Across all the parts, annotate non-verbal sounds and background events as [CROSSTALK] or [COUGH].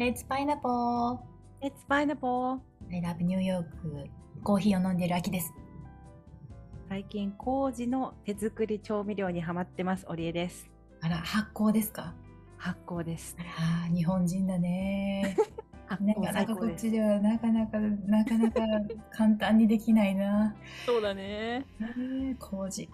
Let's Pineapple! It's pineapple! I love New York. コーヒーを飲んでる秋です。最近、麹の手作り調味料にハマってます。オリエです。あら、発酵ですか？発酵です。ああ、日本人だね。[LAUGHS] 発なかな。かこっちではなかなか、なかなか簡単にできないな。そうだね。えー麹。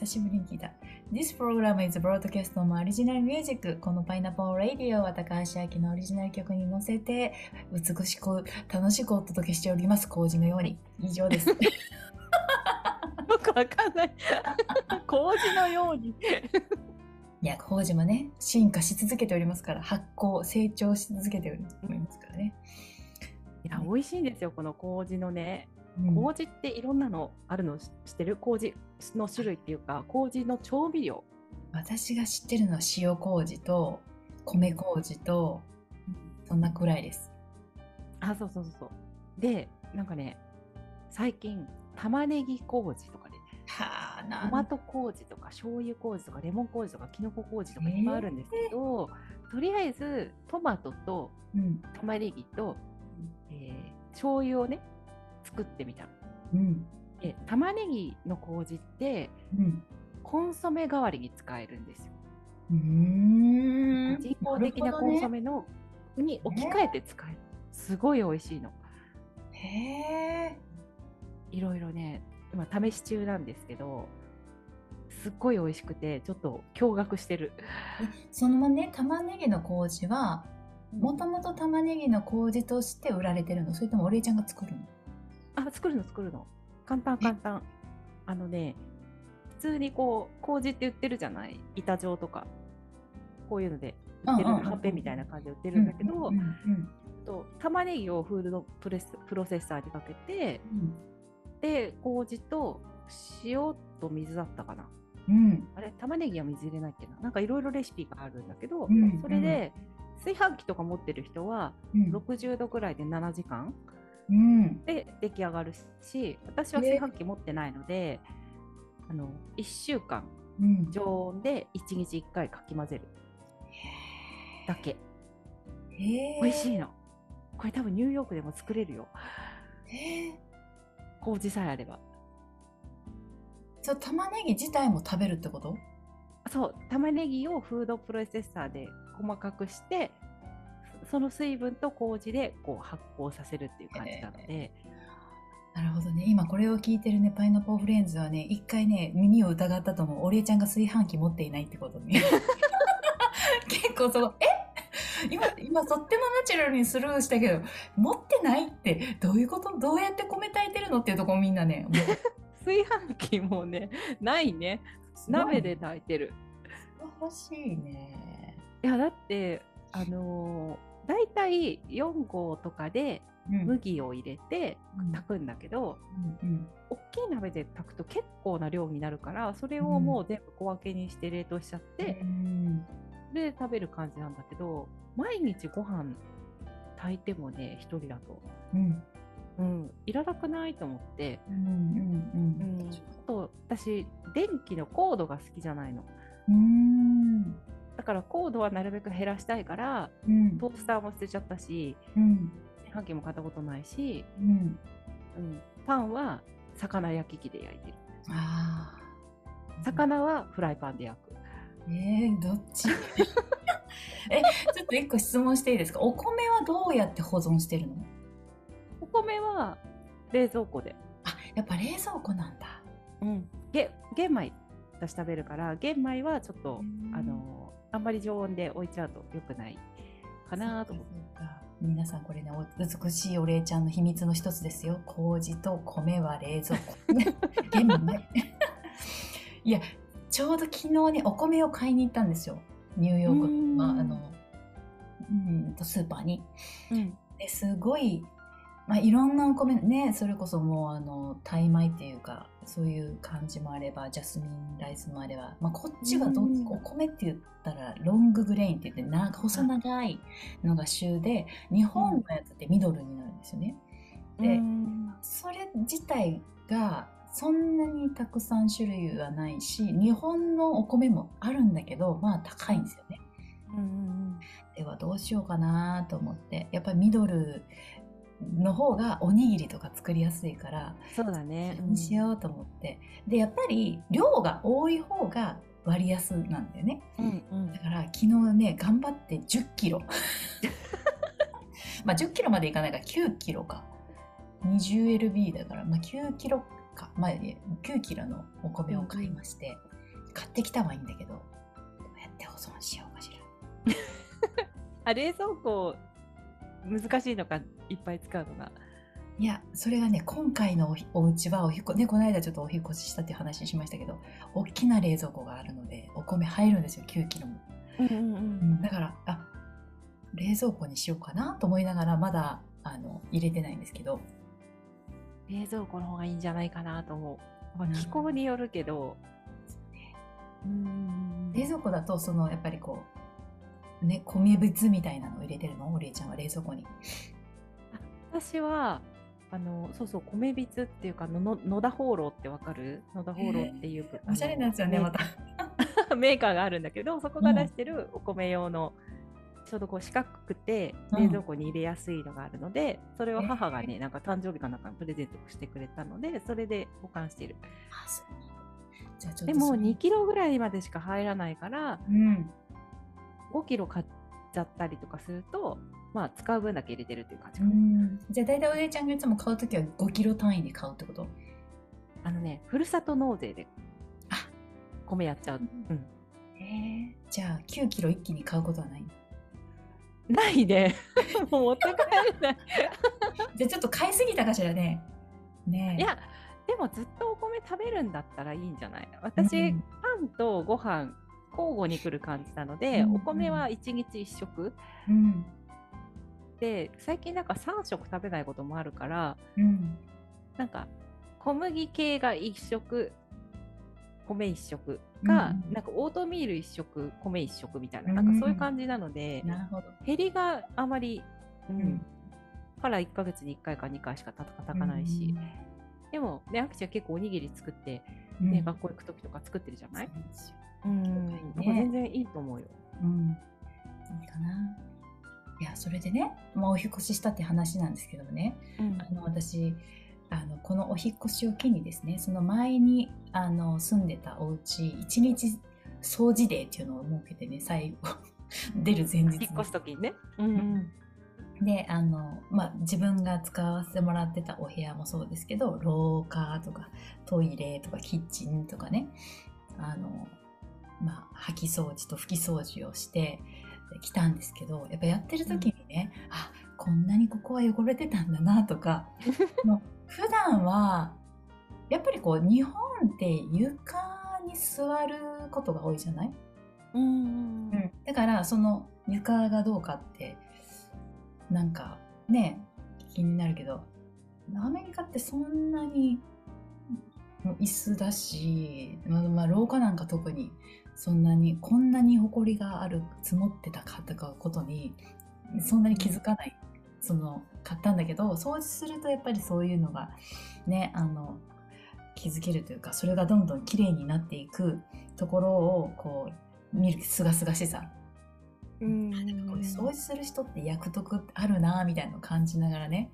久しぶりに聞いた。This program is broadcast on original music. このパイナポーラディオは高橋明のオリジナル曲に乗せて、美しく楽しくお届けしております。麹のように。以上です。よくわかんない。麹のように。いや、麹もね、進化し続けておりますから、発酵、成長し続けておりますからね。いや、美味しいんですよ、この麹のね。うん。麹っていろんなのあるの？知ってる？麹の種類っていうか、麹の調味料。私が知ってるのは塩麹と米麹と、そんなくらいです。あ、そうそうそうそう。で、なんかね、最近、玉ねぎ麹とかね、はあ、なトマト麹とか醤油麹とかレモン麹とかきのこ麹とかえーいっぱいあるんですけど、とりあえずトマトとうん、玉ねぎと、えー醤油をね作ってみたの。うん、で玉ねぎの麹ってうん。コンソメ代わりに使えるんですよ。うーん。人工的なコンソメのに置き換えて使える。すごい美味しいの。へえ。いろいろね今試し中なんですけどすっごい美味しくてちょっと驚愕してる。そのね、玉ねぎの麹は、もともと玉ねぎの麹として売られてるの？それともお礼ちゃんが作るの？あ、作るの作るの。簡単簡単。あのね、普通にこう、麹って売ってるじゃない？板状とか。こういうので売ってる、うんうんうんはんぺんみたいな感じで売ってるんだけど、うんうんと玉ねぎをフードプレスプロセッサーにかけて、で、麹と塩と水だったかな。うん。うん。あれ、玉ねぎは水入れないっけな？なんかいろいろレシピがあるんだけど、うんそれで、炊飯器とか持ってる人は、うん。60度くらいで7時間うん。で出来上がるし私はね炊飯器持ってないので、あの1週間うん。常温で1日1回かき混ぜるだけへえ。美味しいのこれ多分ニューヨークでも作れるよへえ。麹さえあればそう、玉ねぎ自体も食べるってこと？そう玉ねぎをフードプロセッサーで細かくしてその水分と麹でこう発酵させるっていう感じなので、なるほどね。今これを聞いてるね、パイナポーフレンズはね、一回ね、耳を疑ったと思う。お礼ちゃんが炊飯器持っていないってことね。[LAUGHS] 結構そう、え？今、今とってもナチュラルにスルーしたけど、持ってないってどういうこと？どうやって米炊いてるのっていうとこみんなね、[LAUGHS] 炊飯器もねないね鍋で炊いてる素晴らしいね。いやだってあのー大体4合とかでうん。麦を入れてうん。炊くんだけど、うん大きい鍋で炊くと結構な量になるからそれをもう全部小分けにして冷凍しちゃって、うん。で食べる感じなんだけど毎日ご飯炊いてもね一人だと、うん。うん、いらなくないと思って、うんうんうん、ちょっと私電気のコードが好きじゃないの。うんだからコードはなるべく減らしたいからうん。トースターも捨てちゃったしうん。炊飯器も買ったことないし、うん。うん、パンは魚焼き器で焼いてる。ああ魚はフライパンで焼く。えー、どっち？[LAUGHS] えちょっと一個質問していいですか？お米はどうやって保存してるの？お米は冷蔵庫で、あやっぱ冷蔵庫なんだ。うん、げ玄米私食べるから玄米はちょっとうん。あのあんまり常温で置いちゃうと良くないかなと思って。皆さんこれねお美しいお礼ちゃんの秘密の一つですよ。麹と米は冷蔵庫。[LAUGHS] [LAUGHS] いやちょうど昨日ねお米を買いに行ったんですよ。ニューヨークうんまああのうんとスーパーに。うん。ですごい、まあ、いろんなお米ねそれこそもうあのタイ米っていうかそういう感じもあればジャスミンライスもあれば、まあ、こっちはどうんお米って言ったらロンググレインって言ってな細長いのが旬で日本のやつってミドルになるんですよね。でうんそれ自体がそんなにたくさん種類はないし日本のお米もあるんだけどまあ高いんですよね。うんうんではどうしようかなと思ってやっぱりミドルの方がおにぎりとか作りやすいからそうだね。にしようと思って。でやっぱり量が多い方が割安なんだよね。うんうん。だから昨日ね頑張って1 0キロ。[LAUGHS] まあ1 0キロまでいかないか。ら9キロか。20LB だから、まあ、9キロか、まあ、いえ9キロのお米を買いまして、買ってきたはいいんだけどどうやって保存しようかしら。[LAUGHS] あ冷蔵庫難しいのかいっぱい使うのが。いやそれがね今回のおひお家はお引っ越ねこの間ちょっとお引っ越ししたっていう話しましたけど大きな冷蔵庫があるのでお米入るんですよ9キロも、うんうんううん、だからあ冷蔵庫にしようかなと思いながらまだあの入れてないんですけど冷蔵庫の方がいいんじゃないかなと思う。気候によるけど。うん冷蔵庫だとそのやっぱりこうね米ぶつみたいなのを入れてるの？おりえちゃんは冷蔵庫に。私はあのそうそう米びつっていうかのの野田ホーローってわかる？野田ホーローっていう、おしゃれなやつよねまた。[LAUGHS] メーカーがあるんだけどそこが出してるお米用の、ちょうどこう四角くてうん。冷蔵庫に入れやすいのがあるので、それを母がねなんか誕生日かなんかにプレゼントしてくれたのでそれで保管してる。でもそれ。2キロぐらいまでしか入らないからうん5キロ買っちゃったりとかするとまあ使う分だけ入れてるっていう感じうかな、ん。じゃあ大体おりえちゃんがいつも買うときは5キロ単位で買うってこと？あのねふるさと納税であ。米やっちゃう、うん、えー、じゃあ9キロ一気に買うことはない？ないで [LAUGHS] もう持って帰れない。[LAUGHS] じゃあちょっと買いすぎたかしらね。ねえ。いやでもずっとお米食べるんだったらいいんじゃない？私、うん。パンとご飯交互に来る感じなので、うんお米は1日1食。うんで最近なんか3食食べないこともあるからうんなんか小麦系が1食米1食か、うんうん。なんかオートミール1食米1食みたいな,、うんなん。かそういう感じなのでなるほど。減りがあまり、うんうん。から1ヶ月に1回か2回しかたたかないし、でもねあきちゃん結構おにぎり作って、うん。ね学校行く時とか作ってるじゃない？そうなん。ねなんか全然いいと思うよ。うん。いいかな。いやそれでね、まあ、お引っ越ししたって話なんですけどもね。あの私あのこのお引っ越しを機にですねその前にあの住んでたお家一日掃除デーっていうのを設けてね最後 [LAUGHS] 出る前日に引っ越す時にね。うん。であの、まあ、自分が使わせてもらってたお部屋もそうですけど廊下とかトイレとかキッチンとかね。あの、まあ、掃き掃除と拭き掃除をして来たんですけどやっぱやってる時にね、あこんなにここは汚れてたんだなとか [LAUGHS] もう普段はやっぱりこう日本って床に座ることが多いじゃない？うんうん、だからその床がどうかってなんかね気になるけどアメリカってそんなに椅子だし、まあまあ、廊下なんか特にそんなにこんなに埃がある積もってたかとかことにそんなに気づかないその買ったんだけど掃除するとやっぱりそういうのがねあの気づけるというかそれがどんどん綺麗になっていくところをこう見るすがすがしさうんこれ掃除する人って役得あるなみたいなのを感じながらね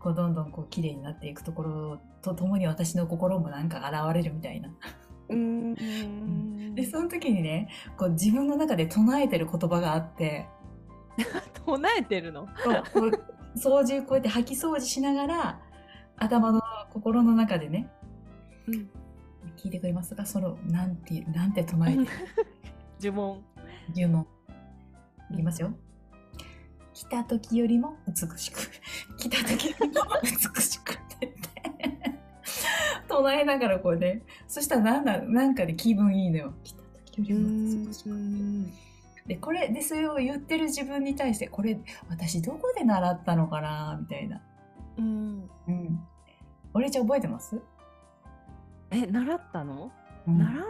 こうどんどんこう綺麗になっていくところとともに私の心もなんか現れるみたいな。うん。でその時にねこう自分の中で唱えてる言葉があって。[LAUGHS] 唱えてるの？掃除こうやって掃き掃除しながら頭の心の中でねうん。聞いてくれますか？そのなんてなんて唱えてる？[LAUGHS] 呪文。呪文。いきますよ。来た時よりも美しく、来た時よりも美しく唱えながらこうね、そしたらなんだ、なんかで気分いいのよ。来た時よりも美し。で、これ、で、それを言ってる自分に対して、これ、私どこで習ったのかなみたいな。うんうん。お礼ちゃん覚えてます、え習ったの？うん習っ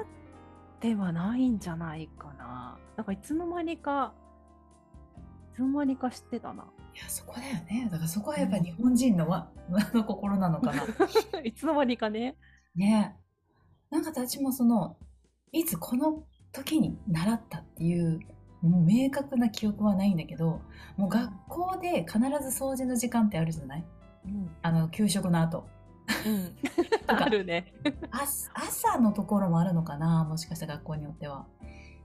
てはないんじゃないかな。なんかいつの間にか、いつの間にか知ってたな。いや、そこだよね。だからそこはやっぱ日本人の和和 [LAUGHS] の心なのかな。[LAUGHS] いつの間にかね。ねなんか私もそのいつこの時に習ったっていうもう明確な記憶はないんだけどもう学校で必ず掃除の時間ってあるじゃない？うんあの給食の後うん、[LAUGHS] あるね。朝朝のところもあるのかな？もしかしたら学校によっては。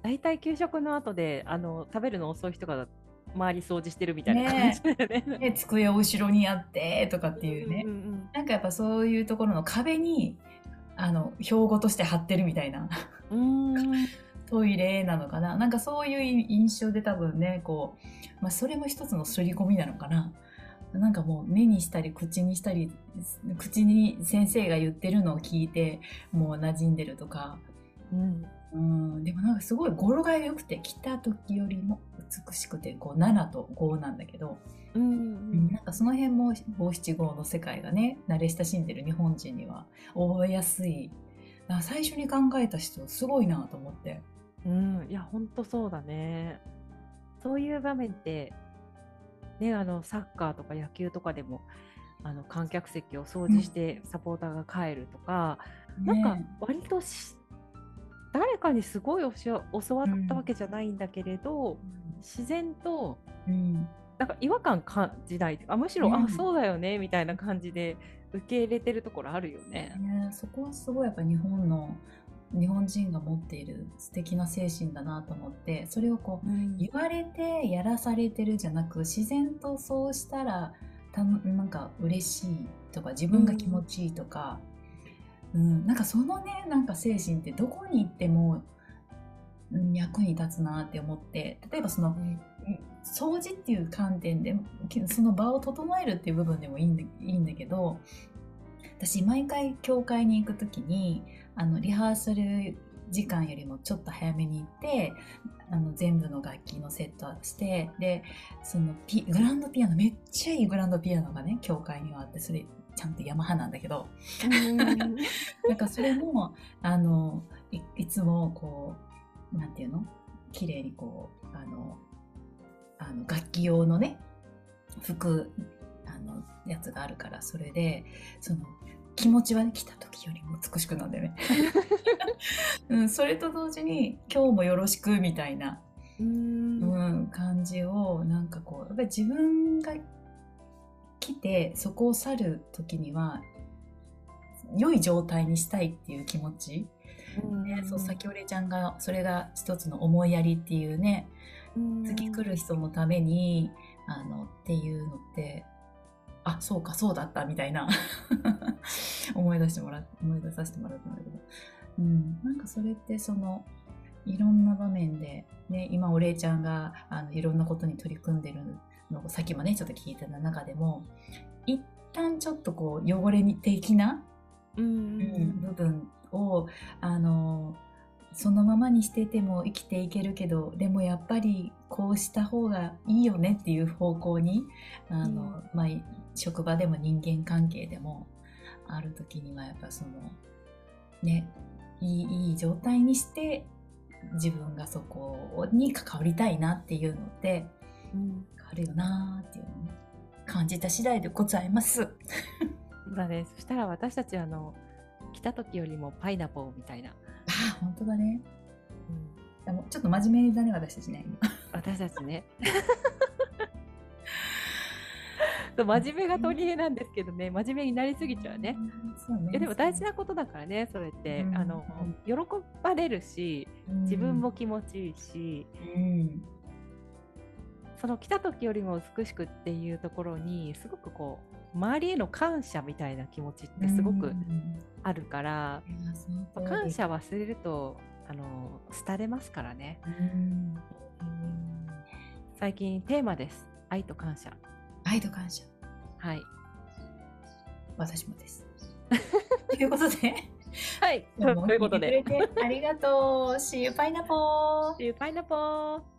大体給食の後であの食べるの遅い人が周り掃除してるみたいな感じだよね。で机を後ろにやってとかっていうね、んんなんかやっぱそういうところの壁にあの標語として貼ってるみたいな。トイレなのかな。なんかそういう印象で多分ねこう、まあ、それも一つの刷り込みなのかな。なんかもう目にしたり口にしたり口に先生が言ってるのを聞いてもう馴染んでるとか。うんうんでもなんかすごい語呂が良くて来た時よりも美しくてこう7と5なんだけど、うんうんなんかその辺も五七五の世界がね慣れ親しんでる日本人には覚えやすい最初に考えた人すごいなと思って。うん、いや本当そうだね。そういう場面ってねあのサッカーとか野球とかでもあの観客席を掃除してサポーターが帰るとか、なんかね割とし誰かにすごい教わったわけじゃないんだけれど、自然とうん。なんか違和感感じないあむしろ、うん。あそうだよねみたいな感じで受け入れてるところあるよね。ね、そこはすごいやっぱ日本の日本人が持っている素敵な精神だなと思ってそれをこう言われてやらされてるじゃなく自然とそうしたらたなんか嬉しいとか自分が気持ちいいとか、うん。なんかそのねなんか精神ってどこに行ってもうん役に立つなって思って例えばそのうん。掃除っていう観点できその場を整えるっていう部分でもいいんだいいんだけど私毎回教会に行く時にあのリハーサル時間よりもちょっと早めに行ってあの全部の楽器のセットしてでそのピグランドピアノめっちゃいいグランドピアノがね教会にはあってそれちゃんとヤマハなんだけど。なんかそれもあのいいつもこうなんていうの？綺麗にこうあのあの楽器用のね服あのやつがあるからそれでその気持ちはね来た時よりも美しくなんだよね、[LAUGHS] うん、それと同時に「今日もよろしく」みたいな、うん。うん、感じをなんかこうやっぱり自分が来てそこを去る時には良い状態にしたいっていう気持ち、ね、そう先おれちゃんがそれが一つの思いやりっていうね次来る人のためにあのっていうのってあそうかそうだったみたいな。[LAUGHS] 思い出してもら思い出させてもらったんだけど、うん、なんかそれってそのいろんな場面で、ね、今お礼ちゃんがあのいろんなことに取り組んでるのをさっきもねちょっと聞いた中でも一旦ちょっとこう汚れに的な、うんうん部分をあのそのままにしてても生きていけるけどでもやっぱりこうした方がいいよねっていう方向にあの、まあ、職場でも人間関係でもある時にはやっぱそのねいいいい状態にして自分がそこに関わりたいなっていうのってうんるよなっていうのをね感じた次第でございます。そうだね。そしたら私たちあの来た時よりもパイナポーみたいな、ああ本当だね。うん。でもちょっと真面目だね私たちね。今。私たちね。[LAUGHS] そう真面目が取り柄なんですけどね。真面目になりすぎちゃうね。そうね。いやでも大事なことだからねそれって、うん。あの喜ばれるし自分も気持ちいいし、うんその来た時よりも美しくっていうところにすごくこう周りへの感謝みたいな気持ちってすごくうん。あるから、感謝忘れるとあの廃れますからね。うん。最近テーマです。愛と感謝。愛と感謝。はい。私もです。[LAUGHS] ということで。はい。ということで。ありがとう。See you pineapple! パイナポー